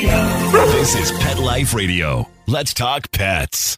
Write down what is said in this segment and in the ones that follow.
This is Pet Life Radio. Let's talk pets.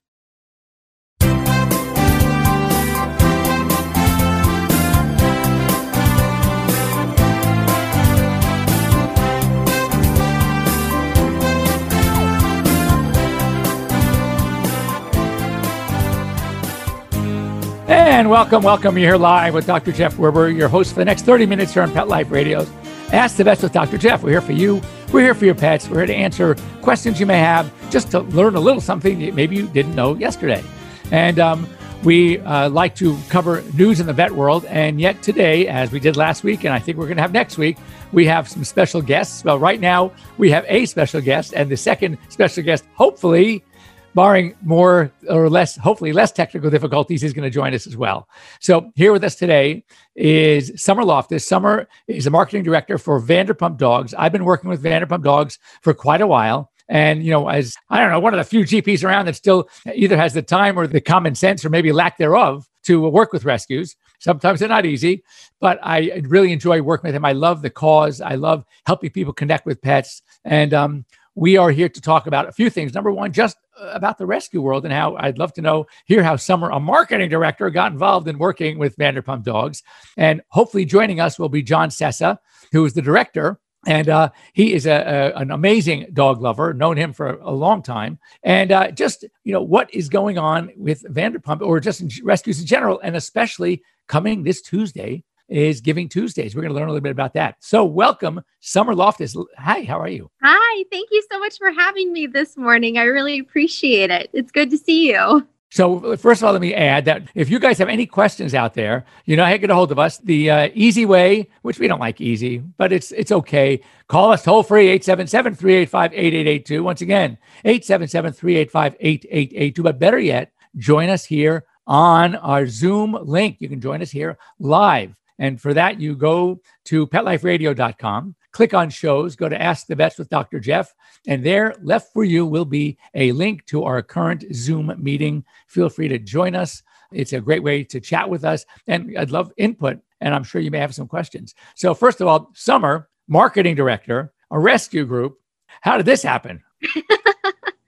And welcome, welcome. You're here live with Dr. Jeff Werber, your host for the next 30 minutes here on Pet Life Radio's Ask the Vets with Dr. Jeff. We're here for you. We're here for your pets. We're here to answer questions you may have, just to learn a little something that maybe you didn't know yesterday. And um, we uh, like to cover news in the vet world. And yet today, as we did last week, and I think we're going to have next week, we have some special guests. Well, right now we have a special guest, and the second special guest, hopefully, barring more or less, hopefully less technical difficulties, is going to join us as well. So here with us today is Summer Loftus. Summer is a marketing director for Vanderpump Dogs. I've been working with Vanderpump Dogs for quite a while. And, you know, as I don't know, one of the few GPs around that still either has the time or the common sense or maybe lack thereof to work with rescues. Sometimes they're not easy, but I really enjoy working with him. I love the cause. I love helping people connect with pets. And um, we are here to talk about a few things. Number one, just uh, about the rescue world and how I'd love to know, hear how Summer, a marketing director, got involved in working with Vanderpump Dogs. And hopefully joining us will be John Sessa, who is the director. And uh, he is a, a, an amazing dog lover, known him for a long time. And uh, just, you know, what is going on with Vanderpump or just in rescues in general, and especially coming this Tuesday, is Giving Tuesdays. We're going to learn a little bit about that. So, welcome, Summer Loftus. Hi, how are you? Hi, thank you so much for having me this morning. I really appreciate it. It's good to see you. So, first of all, let me add that if you guys have any questions out there, you know how to get a hold of us. The uh, easy way, which we don't like easy, but it's it's okay. Call us toll free 877 385 8882. Once again, 877 385 8882. But better yet, join us here on our Zoom link. You can join us here live. And for that, you go to petliferadio.com, click on shows, go to Ask the Vets with Dr. Jeff, and there, left for you, will be a link to our current Zoom meeting. Feel free to join us. It's a great way to chat with us, and I'd love input, and I'm sure you may have some questions. So, first of all, Summer, marketing director, a rescue group. How did this happen?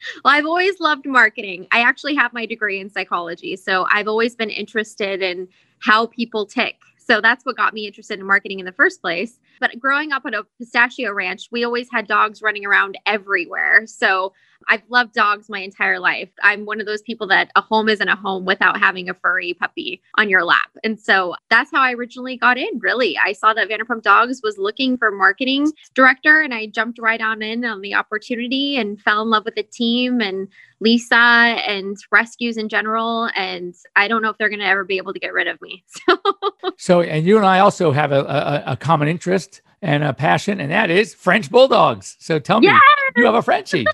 well, I've always loved marketing. I actually have my degree in psychology. So I've always been interested in how people tick so that's what got me interested in marketing in the first place. But growing up on a pistachio ranch, we always had dogs running around everywhere. So I've loved dogs my entire life. I'm one of those people that a home isn't a home without having a furry puppy on your lap. And so that's how I originally got in, really. I saw that Vanderpump Dogs was looking for marketing director and I jumped right on in on the opportunity and fell in love with the team and Lisa and rescues in general. And I don't know if they're going to ever be able to get rid of me. So, so and you and I also have a, a, a common interest and a passion, and that is French bulldogs. So tell me, yes! you have a Frenchie.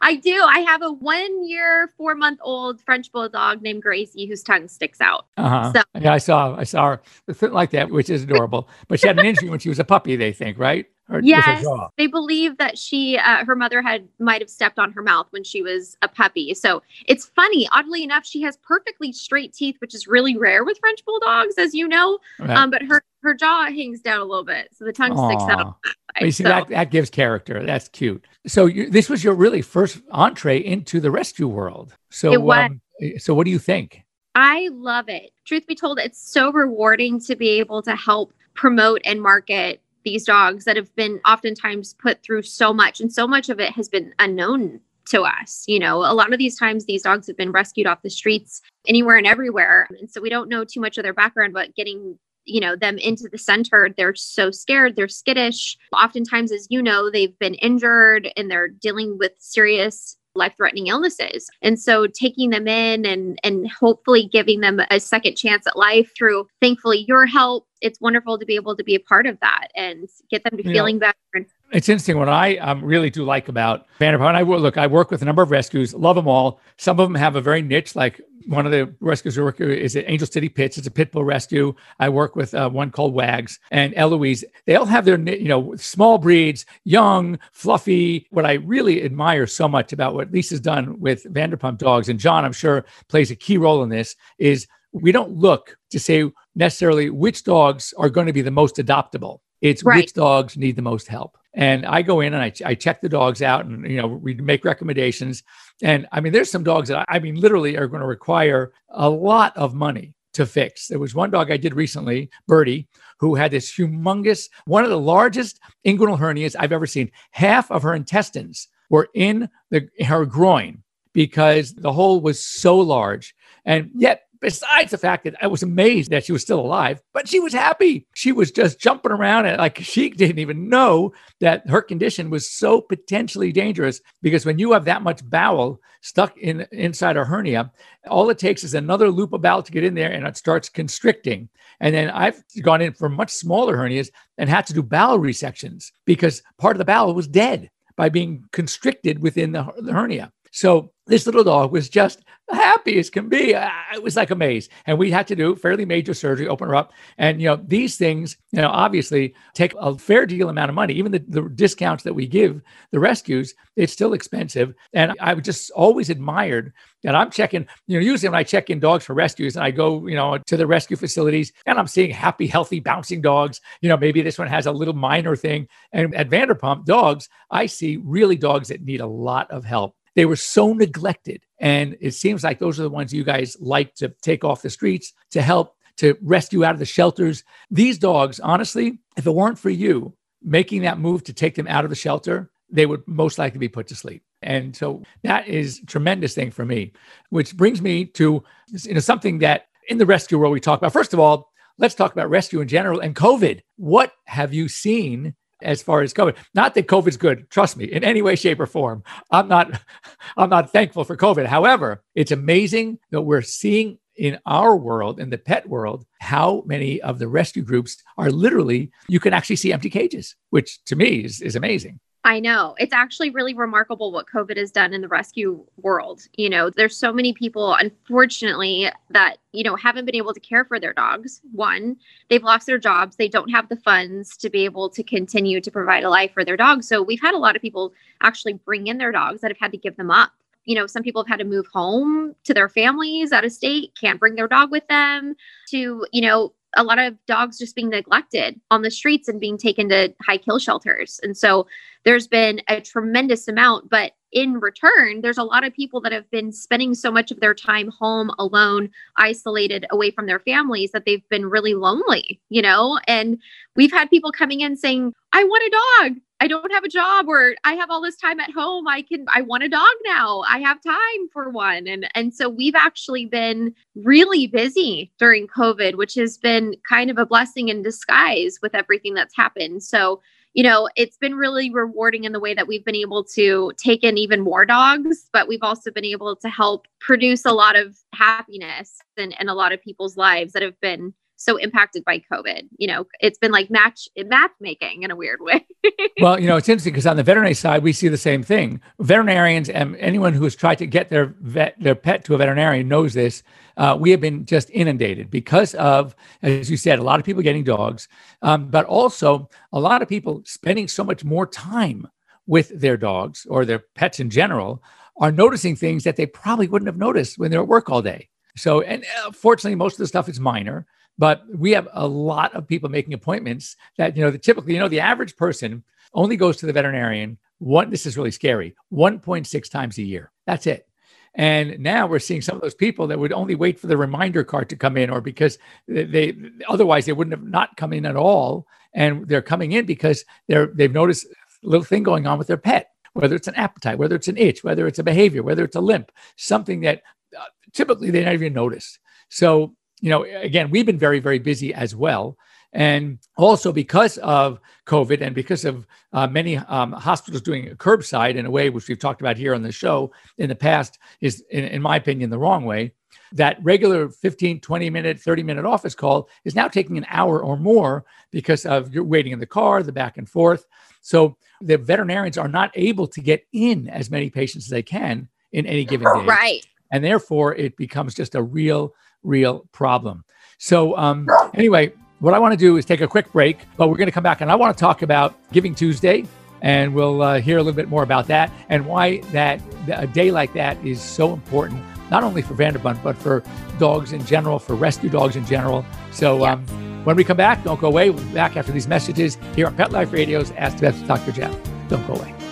I do. I have a one year, four month old French bulldog named Gracie whose tongue sticks out. Uh-huh. So, yeah, I saw I saw her like that, which is adorable. but she had an injury when she was a puppy, they think, right? Or yes, they believe that she, uh, her mother had might have stepped on her mouth when she was a puppy. So it's funny. Oddly enough, she has perfectly straight teeth, which is really rare with French bulldogs, as you know. Right. Um, but her her jaw hangs down a little bit, so the tongue Aww. sticks out. you see, so. that, that gives character. That's cute. So you, this was your really first entree into the rescue world. So, um, so what do you think? I love it. Truth be told, it's so rewarding to be able to help promote and market these dogs that have been oftentimes put through so much, and so much of it has been unknown to us. You know, a lot of these times these dogs have been rescued off the streets anywhere and everywhere. And so we don't know too much of their background, but getting you know them into the center they're so scared they're skittish oftentimes as you know they've been injured and they're dealing with serious life threatening illnesses and so taking them in and and hopefully giving them a second chance at life through thankfully your help it's wonderful to be able to be a part of that and get them to you feeling know, better it's interesting what I um, really do like about Vanderpump. I look, I work with a number of rescues, love them all. Some of them have a very niche, like one of the rescues I work with is at Angel City Pits. It's a pit bull rescue. I work with uh, one called Wags and Eloise. They all have their, you know, small breeds, young, fluffy. What I really admire so much about what Lisa's done with Vanderpump dogs, and John, I'm sure, plays a key role in this, is we don't look to say necessarily which dogs are going to be the most adoptable. It's right. which dogs need the most help. And I go in and I, I check the dogs out and, you know, we make recommendations. And I mean, there's some dogs that I, I mean, literally are going to require a lot of money to fix. There was one dog I did recently, Birdie, who had this humongous, one of the largest inguinal hernias I've ever seen. Half of her intestines were in the her groin because the hole was so large. And yet besides the fact that I was amazed that she was still alive, but she was happy. She was just jumping around and like she didn't even know that her condition was so potentially dangerous because when you have that much bowel stuck in inside a hernia, all it takes is another loop of bowel to get in there and it starts constricting. And then I've gone in for much smaller hernias and had to do bowel resections because part of the bowel was dead by being constricted within the, the hernia. So this little dog was just happy as can be. It was like a maze. And we had to do fairly major surgery, open her up. And, you know, these things, you know, obviously take a fair deal amount of money. Even the, the discounts that we give the rescues, it's still expensive. And I just always admired that I'm checking, you know, usually when I check in dogs for rescues and I go, you know, to the rescue facilities and I'm seeing happy, healthy, bouncing dogs, you know, maybe this one has a little minor thing. And at Vanderpump dogs, I see really dogs that need a lot of help they were so neglected. And it seems like those are the ones you guys like to take off the streets to help to rescue out of the shelters. These dogs, honestly, if it weren't for you making that move to take them out of the shelter, they would most likely be put to sleep. And so that is tremendous thing for me, which brings me to you know, something that in the rescue world we talk about. First of all, let's talk about rescue in general and COVID. What have you seen as far as COVID. Not that COVID's good, trust me, in any way, shape, or form. I'm not I'm not thankful for COVID. However, it's amazing that we're seeing in our world, in the pet world, how many of the rescue groups are literally, you can actually see empty cages, which to me is, is amazing. I know. It's actually really remarkable what COVID has done in the rescue world. You know, there's so many people, unfortunately, that, you know, haven't been able to care for their dogs. One, they've lost their jobs. They don't have the funds to be able to continue to provide a life for their dogs. So we've had a lot of people actually bring in their dogs that have had to give them up. You know, some people have had to move home to their families out of state, can't bring their dog with them to, you know, a lot of dogs just being neglected on the streets and being taken to high kill shelters. And so there's been a tremendous amount, but in return, there's a lot of people that have been spending so much of their time home alone, isolated away from their families that they've been really lonely, you know? And we've had people coming in saying, I want a dog. I don't have a job or I have all this time at home. I can I want a dog now. I have time for one. And and so we've actually been really busy during COVID, which has been kind of a blessing in disguise with everything that's happened. So you know, it's been really rewarding in the way that we've been able to take in even more dogs, but we've also been able to help produce a lot of happiness in, in a lot of people's lives that have been so impacted by COVID. You know, it's been like match matchmaking in a weird way. well, you know, it's interesting because on the veterinary side, we see the same thing. Veterinarians and anyone who has tried to get their vet their pet to a veterinarian knows this. Uh, we have been just inundated because of, as you said, a lot of people getting dogs, um, but also a lot of people spending so much more time with their dogs or their pets in general are noticing things that they probably wouldn't have noticed when they're at work all day. So, and uh, fortunately, most of the stuff is minor. But we have a lot of people making appointments that, you know, the typically, you know, the average person only goes to the veterinarian one, this is really scary, 1.6 times a year. That's it. And now we're seeing some of those people that would only wait for the reminder card to come in, or because they, otherwise they wouldn't have not come in at all. And they're coming in because they're they've noticed a little thing going on with their pet, whether it's an appetite, whether it's an itch, whether it's a behavior, whether it's a limp, something that uh, typically they don't even notice. So you know, again, we've been very, very busy as well. And also because of COVID and because of uh, many um, hospitals doing curbside in a way, which we've talked about here on the show in the past, is, in, in my opinion, the wrong way. That regular 15, 20 minute, 30 minute office call is now taking an hour or more because of you're waiting in the car, the back and forth. So the veterinarians are not able to get in as many patients as they can in any given day. Right. And therefore, it becomes just a real real problem. So, um, anyway, what I want to do is take a quick break, but we're going to come back and I want to talk about Giving Tuesday. And we'll uh, hear a little bit more about that and why that a day like that is so important, not only for Vanderpump, but for dogs in general, for rescue dogs in general. So, um, When we come back, don't go away. We'll be back after these messages here on Pet Life Radio's Ask the with Dr. Jeff. Don't go away.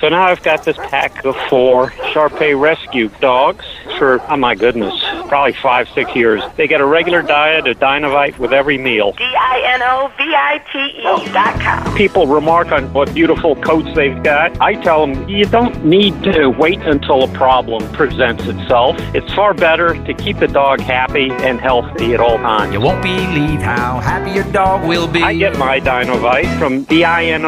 So now I've got this pack of four Shar-Pei rescue dogs for, oh my goodness, probably five, six years. They get a regular diet of Dinovite with every meal. D-I-N-O-V-I-T-E oh. dot com. People remark on what beautiful coats they've got. I tell them you don't need to wait until a problem presents itself. It's far better to keep the dog happy and healthy at all times. You won't believe how happy your dog will be. I get my Dinovite from D-I-N-O-V-I-T-E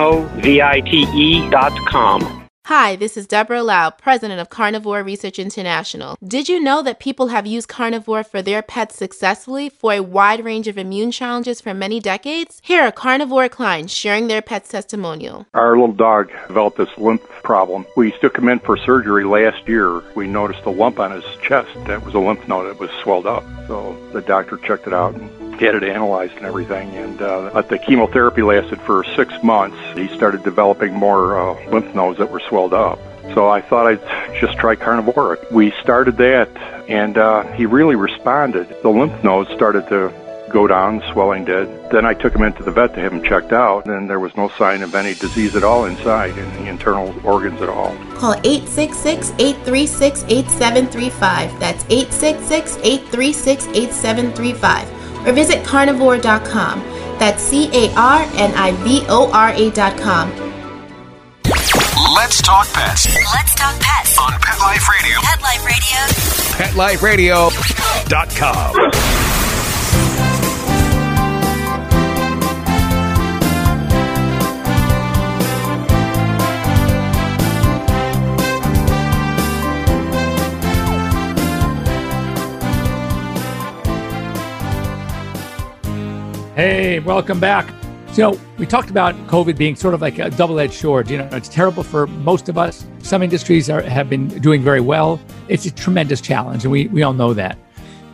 dot com. Hi, this is Deborah Lau, president of Carnivora Research International. Did you know that people have used Carnivora for their pets successfully for a wide range of immune challenges for many decades? Here are Carnivora clients sharing their pet's testimonial. Our little dog developed this lymph problem. We took him in for surgery last year. We noticed a lump on his chest that was a lymph node that was swelled up. So the doctor checked it out and had it analyzed and everything. And uh, the chemotherapy lasted for six months. He started developing more uh, lymph nodes that were swelled up. So I thought I'd just try Carnivora. We started that, and uh, he really responded. The lymph nodes started to go down, swelling did. Then I took him into the vet to have him checked out, and there was no sign of any disease at all inside in the internal organs at all. Call 866 836 8735. That's 866 836 8735 or visit carnivora.com. That's C A R N I V O R A.com. Let's talk pets Let's talk pets. on Pet Life Radio. Pet Life Radio. PetLifeRadio.com. Welcome back. So, we talked about COVID being sort of like a double edged sword. You know, it's terrible for most of us. Some industries are, have been doing very well. It's a tremendous challenge, and we, we all know that.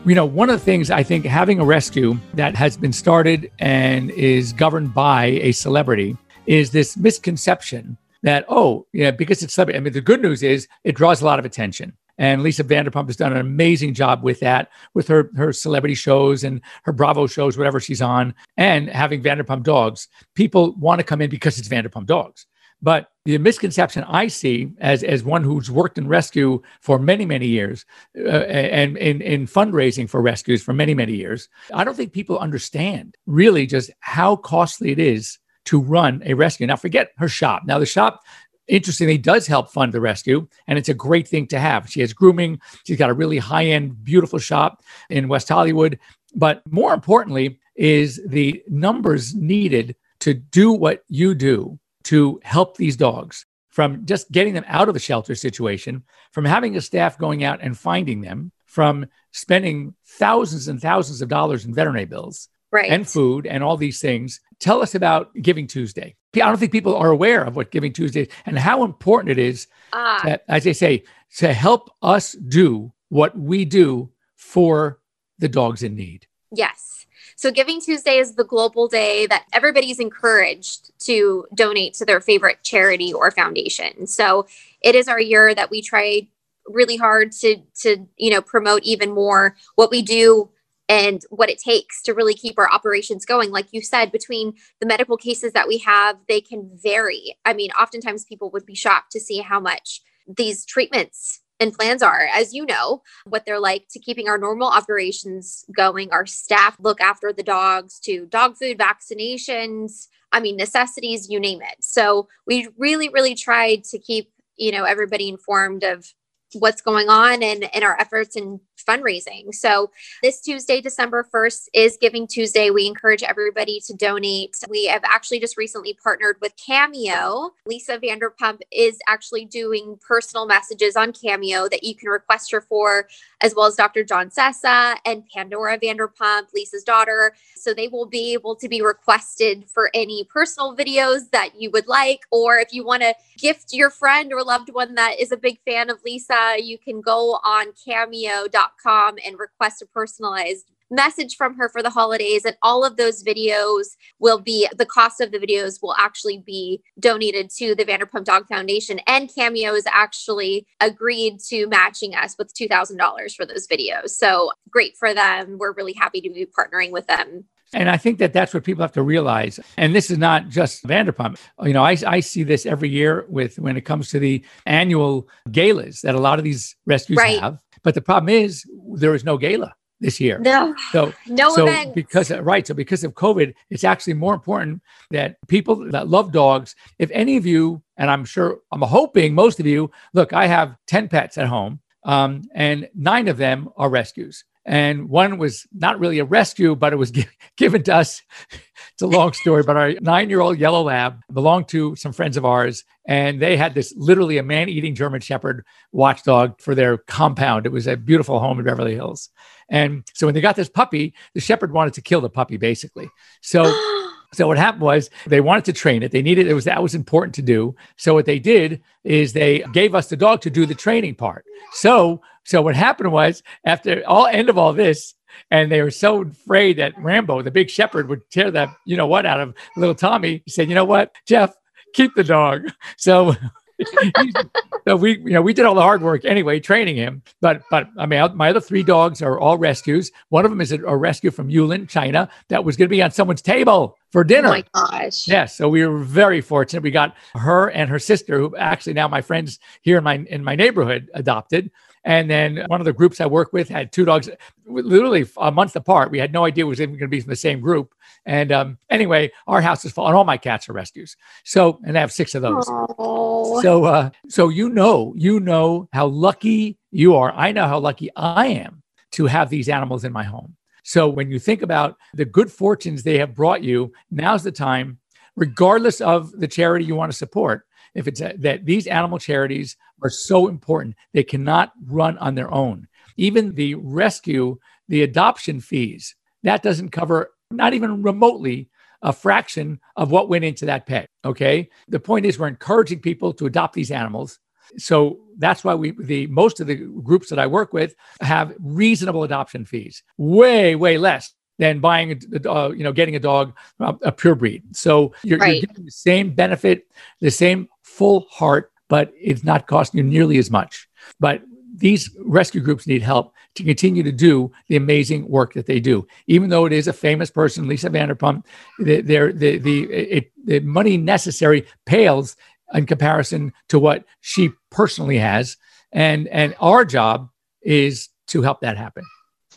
You know, one of the things I think having a rescue that has been started and is governed by a celebrity is this misconception that, oh, yeah, because it's celebrity. I mean, the good news is it draws a lot of attention. And Lisa Vanderpump has done an amazing job with that, with her her celebrity shows and her Bravo shows, whatever she's on, and having Vanderpump Dogs. People want to come in because it's Vanderpump Dogs. But the misconception I see as as one who's worked in rescue for many many years, uh, and in in fundraising for rescues for many many years, I don't think people understand really just how costly it is to run a rescue. Now, forget her shop. Now, the shop interestingly does help fund the rescue and it's a great thing to have. She has grooming she's got a really high-end beautiful shop in west hollywood but more importantly is the numbers needed to do what you do to help these dogs. From just getting them out of a shelter situation from having a staff going out and finding them from spending thousands and thousands of dollars in veterinary bills Right. and food and all these things. Tell us about Giving Tuesday. I don't think people are aware of what Giving Tuesday is and how important it is, Ah, to, as they say, to help us do what we do for the dogs in need. yes. So Giving Tuesday is the global day that everybody's encouraged to donate to their favorite charity or foundation. So it is our year that we try really hard to to you know promote even more what we do and what it takes to really keep our operations going. Like you said between the medical cases that we have they can vary. I mean oftentimes people would be shocked to see how much these treatments and plans are as you know what they're like to keeping our normal operations going our staff look after the dogs to dog food vaccinations i mean necessities you name it. So we really really tried to keep you know everybody informed of what's going on and, and our efforts in fundraising. So this Tuesday, December 1st is Giving Tuesday. We encourage everybody to donate. We have actually just recently partnered with Cameo. Lisa Vanderpump is actually doing personal messages on Cameo that you can request her for, as well as Dr. John Sessa and Pandora Vanderpump, Lisa's daughter. So they will be able to be requested for any personal videos that you would like, or if you want to gift your friend or loved one that is a big fan of Lisa, you can go on cameo.com and request a personalized message from her for the holidays. And all of those videos will be the cost of the videos will actually be donated to the Vanderpump Dog Foundation. And Cameo has actually agreed to matching us with $2,000 for those videos. So great for them. We're really happy to be partnering with them and I think that that's what people have to realize. And this is not just Vanderpump. You know, I, I see this every year with when it comes to the annual galas that a lot of these rescues right. have. But the problem is there is no gala this year. No. So no so event. because right. So because of COVID, it's actually more important that people that love dogs, if any of you, and I'm sure I'm hoping most of you, look, I have 10 pets at home. Um, and nine of them are rescues and one was not really a rescue, but it was given to us. it's a long story, but our nine year old yellow lab belonged to some friends of ours, and they had this literally a man eating German Shepherd watchdog for their compound. It was a beautiful home in Beverly Hills. And so when they got this puppy, the shepherd wanted to kill the puppy, basically. So oh, So what happened was they wanted to train it. They needed it was that was important to do. So what they did is they gave us the dog to do the training part. So so what happened was after all end of all this, and they were so afraid that Rambo, the big shepherd, would tear that you know what out of little Tommy. He said, "You know what, Jeff, keep the dog." So so we, you know, we did all the hard work anyway, training him. But, but I mean, my other three dogs are all rescues. One of them is a, rescue from Yulin, China, that was going to be on someone's table for oh dinner. Oh my gosh! Yes, so we were very fortunate. We got her and her sister, who actually now my friends here in my in my neighborhood adopted. And then one of the groups I work with had two dogs, literally a month apart. We had no idea it was even going to be from the same group. And um, anyway, our house is full, and all my cats are rescues. So, and I have six of those. Aww. So, uh, so you know, you know how lucky you are. I know how lucky I am to have these animals in my home. So, when you think about the good fortunes they have brought you, now's the time, regardless of the charity you want to support. If it's a, that these animal charities are so important. They cannot run on their own. Even the rescue, the adoption fees, that doesn't cover not even remotely a fraction of what went into that pet. Okay. The point is, we're encouraging people to adopt these animals. So that's why we, the most of the groups that I work with have reasonable adoption fees, way, way less than buying a, uh, you know, getting a dog, a pure breed. So you're, right. you're getting the same benefit, the same full heart but it's not costing you nearly as much. But these rescue groups need help to continue to do the amazing work that they do. Even though it is a famous person, Lisa Vanderpump, the, the, the, it, the money necessary pales in comparison to what she personally has. And, and our job is to help that happen.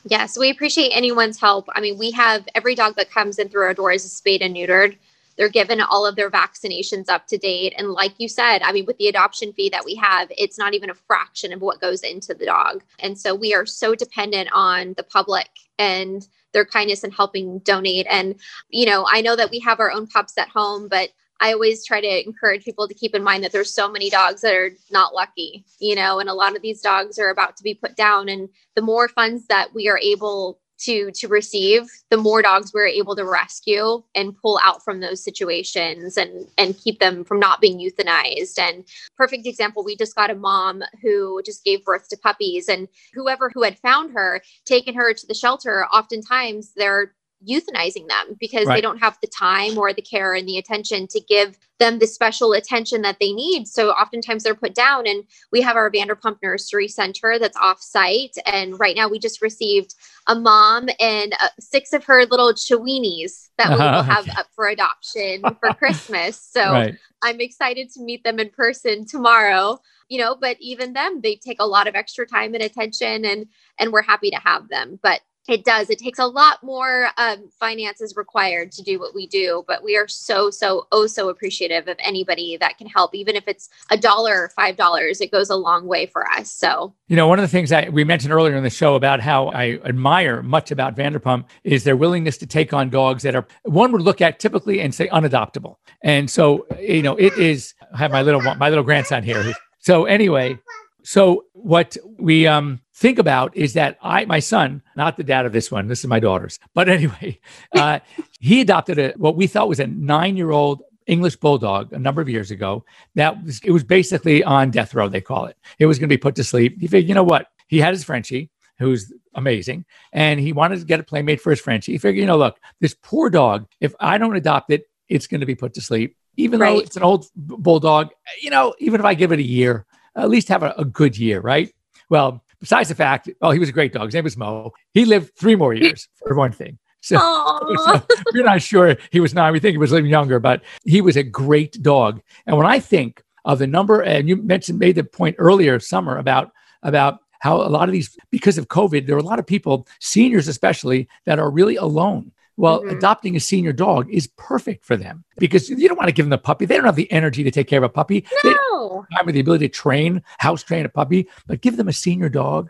Yes, we appreciate anyone's help. I mean, we have every dog that comes in through our doors is spayed and neutered. They're given all of their vaccinations up to date. And like you said, I mean, with the adoption fee that we have, it's not even a fraction of what goes into the dog. And so we are so dependent on the public and their kindness and helping donate. And, you know, I know that we have our own pups at home, but I always try to encourage people to keep in mind that there's so many dogs that are not lucky, you know, and a lot of these dogs are about to be put down. And the more funds that we are able to to receive the more dogs we're able to rescue and pull out from those situations and and keep them from not being euthanized. And perfect example we just got a mom who just gave birth to puppies and whoever who had found her taken her to the shelter oftentimes they're euthanizing them because right. they don't have the time or the care and the attention to give them the special attention that they need. So oftentimes they're put down. And we have our Vanderpump Nursery Center that's off site. And right now we just received a mom and uh, six of her little Chiweenies that we will have up for adoption for Christmas. So right. I'm excited to meet them in person tomorrow. You know, but even them, they take a lot of extra time and attention, and and we're happy to have them. But it does. It takes a lot more um, finances required to do what we do, but we are so, so, oh, so appreciative of anybody that can help, even if it's a dollar, or five dollars. It goes a long way for us. So, you know, one of the things that we mentioned earlier in the show about how I admire much about Vanderpump is their willingness to take on dogs that are one would look at typically and say unadoptable. And so, you know, it is. I have my little my little grandson here. So anyway, so what we um, think about is that I, my son, not the dad of this one, this is my daughter's, but anyway, uh, he adopted a what we thought was a nine-year-old English bulldog a number of years ago. That was it was basically on death row, they call it. It was going to be put to sleep. He figured, you know what? He had his Frenchie, who's amazing. And he wanted to get a playmate for his Frenchie. He figured, you know, look, this poor dog, if I don't adopt it, it's going to be put to sleep. Even though it's an old bulldog, you know, even if I give it a year, at least have a, a good year, right? Well, besides the fact, oh, he was a great dog. His name was Mo. He lived three more years for one thing. So, so we're not sure he was nine. We think he was living younger, but he was a great dog. And when I think of the number, and you mentioned made the point earlier, summer about about how a lot of these because of COVID, there are a lot of people, seniors especially, that are really alone. Well, Mhm. adopting a senior dog is perfect for them because you don't want to give them a puppy. They don't have the energy to take care of a puppy. They don't no. have or the ability to train, house train a puppy, but give them a senior dog.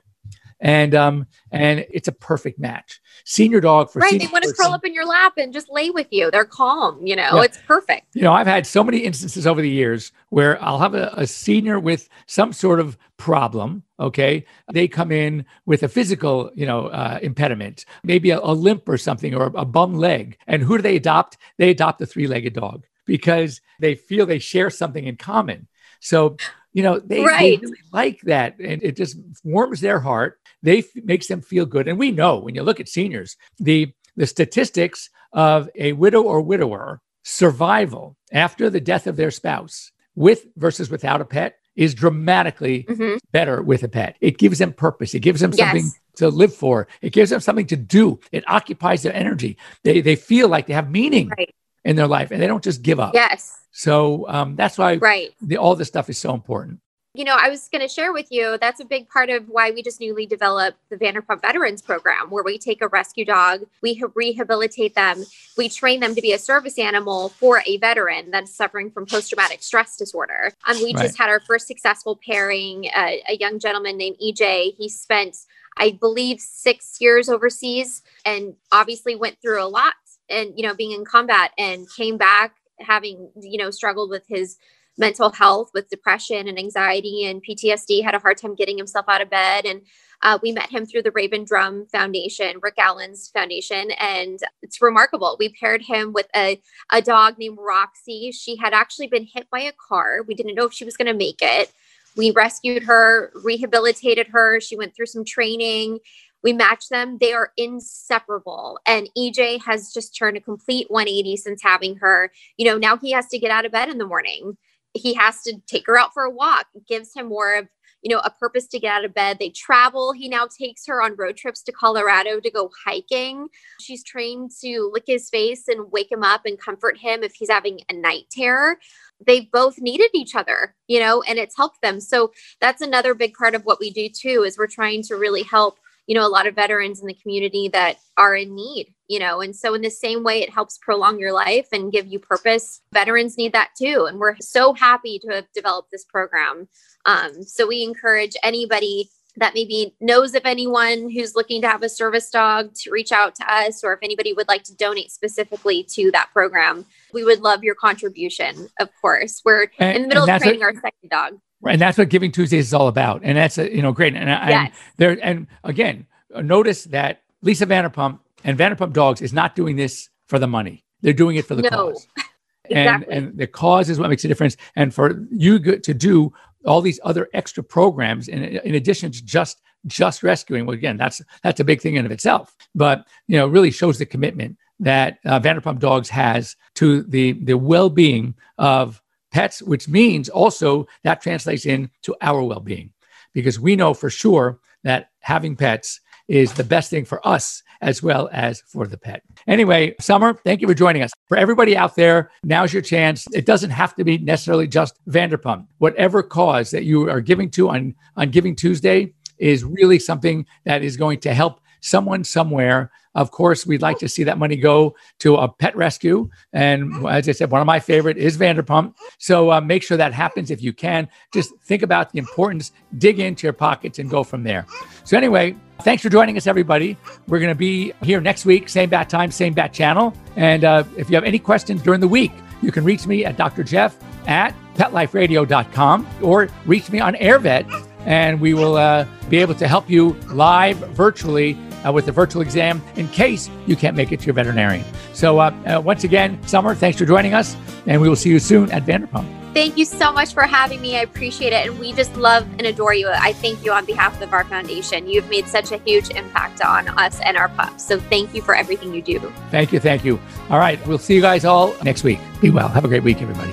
And um and it's a perfect match. Senior dog for Right. They want to person. curl up in your lap and just lay with you. They're calm, you know, Yeah. it's perfect. You know, I've had so many instances over the years where I'll have a, a senior with some sort of problem. Okay. They come in with a physical, you know, uh, impediment, maybe a, a limp or something or a bum leg. And who do they adopt? They adopt a three legged dog because they feel they share something in common. So, you know, they, they really like that. And it just warms their heart. They f- makes them feel good. And we know when you look at seniors, the the statistics of a widow or widower survival after the death of their spouse with versus without a pet is dramatically hmm better with a pet. It gives them purpose. It gives them something Yes. to live for. It gives them something to do. It occupies their energy. They they feel like they have meaning Right. in their life and they don't just give up. Yes. So um, that's why Right. the, all this stuff is so important. You know, I was going to share with you that's a big part of why we just newly developed the Vanderpump Veterans Program, where we take a rescue dog, we rehabilitate them, we train them to be a service animal for a veteran that's suffering from post traumatic stress disorder. And we Right. just had our first successful pairing, uh, a young gentleman named EJ. He spent, I believe, six years overseas and obviously went through a lot and, you know, being in combat and came back having, you know, struggled with his mental health with depression and anxiety and PTSD, had a hard time getting himself out of bed. And uh, we met him through the Raven Drum Foundation, Rick Allen's foundation. And it's remarkable. We paired him with a, a dog named Roxy. She had actually been hit by a car. We didn't know if she was going to make it. We rescued her, rehabilitated her. She went through some training. We matched them. They are inseparable. And EJ has just turned a complete 180 since having her. You know, now he has to get out of bed in the morning he has to take her out for a walk. Gives him more of you know a purpose to get out of bed. They travel. He now takes her on road trips to colorado to go hiking. She's trained to lick his face and wake him up and comfort him if he's having a night terror. They both needed each other you know and it's helped them. So that's another big part of what we do too is we're trying to really help you know a lot of veterans in the community that are in need you know and so in the same way it helps prolong your life and give you purpose veterans need that too. And we're so happy to have developed this program. Um, so we encourage anybody that maybe knows of anyone who's looking to have a service dog to reach out to us or if anybody would like to donate specifically to that program we would love your contribution of course. We're And- in the middle of training what- our second dog And that's what Giving Tuesdays is all about. And that's a, you know great. And, and yes there and again, notice that Lisa Vanderpump and Vanderpump Dogs is not doing this for the money. They're doing it for the No. cause. exactly And and the cause is what makes a difference. And for you to do all these other extra programs in in addition to just just rescuing, well, again, that's that's a big thing in of itself. But you know, really shows the commitment that uh, Vanderpump Dogs has to the the well being of pets, which means also that translates into our well being, because we know for sure that having pets is the best thing for us as well as for the pet. Anyway, Summer, thank you for joining us. For everybody out there, now's your chance. It doesn't have to be necessarily just Vanderpump. Whatever cause that you are giving to on, on Giving Tuesday is really something that is going to help someone somewhere. Of course, we'd like to see that money go to a pet rescue. And as I said, one of my favorite is Vanderpump. So uh, make sure that happens if you can. Just think about the importance, dig into your pockets, and go from there. So, anyway, thanks for joining us, everybody. We're going to be here next week, same bat time, same bat channel. And uh, if you have any questions during the week, you can reach me at Dr. Jeff at petliferadio.com or reach me on AirVet, and we will uh, be able to help you live virtually uh, with the virtual exam in case you can't make it to your veterinarian. So, uh, uh, once again, Summer, thanks for joining us, and we will see you soon at Vanderpump. Thank you so much for having me. I appreciate it. And we just love and adore you. I thank you on behalf of our foundation. You've made such a huge impact on us and our pups. So thank you for everything you do. Thank you. Thank you. All right. We'll see you guys all next week. Be well. Have a great week, everybody.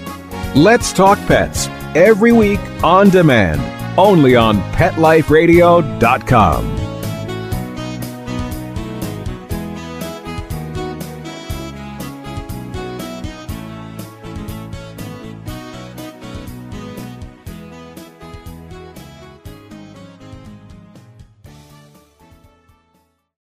Let's Talk Pets every week on demand, only on PetLifeRadio.com.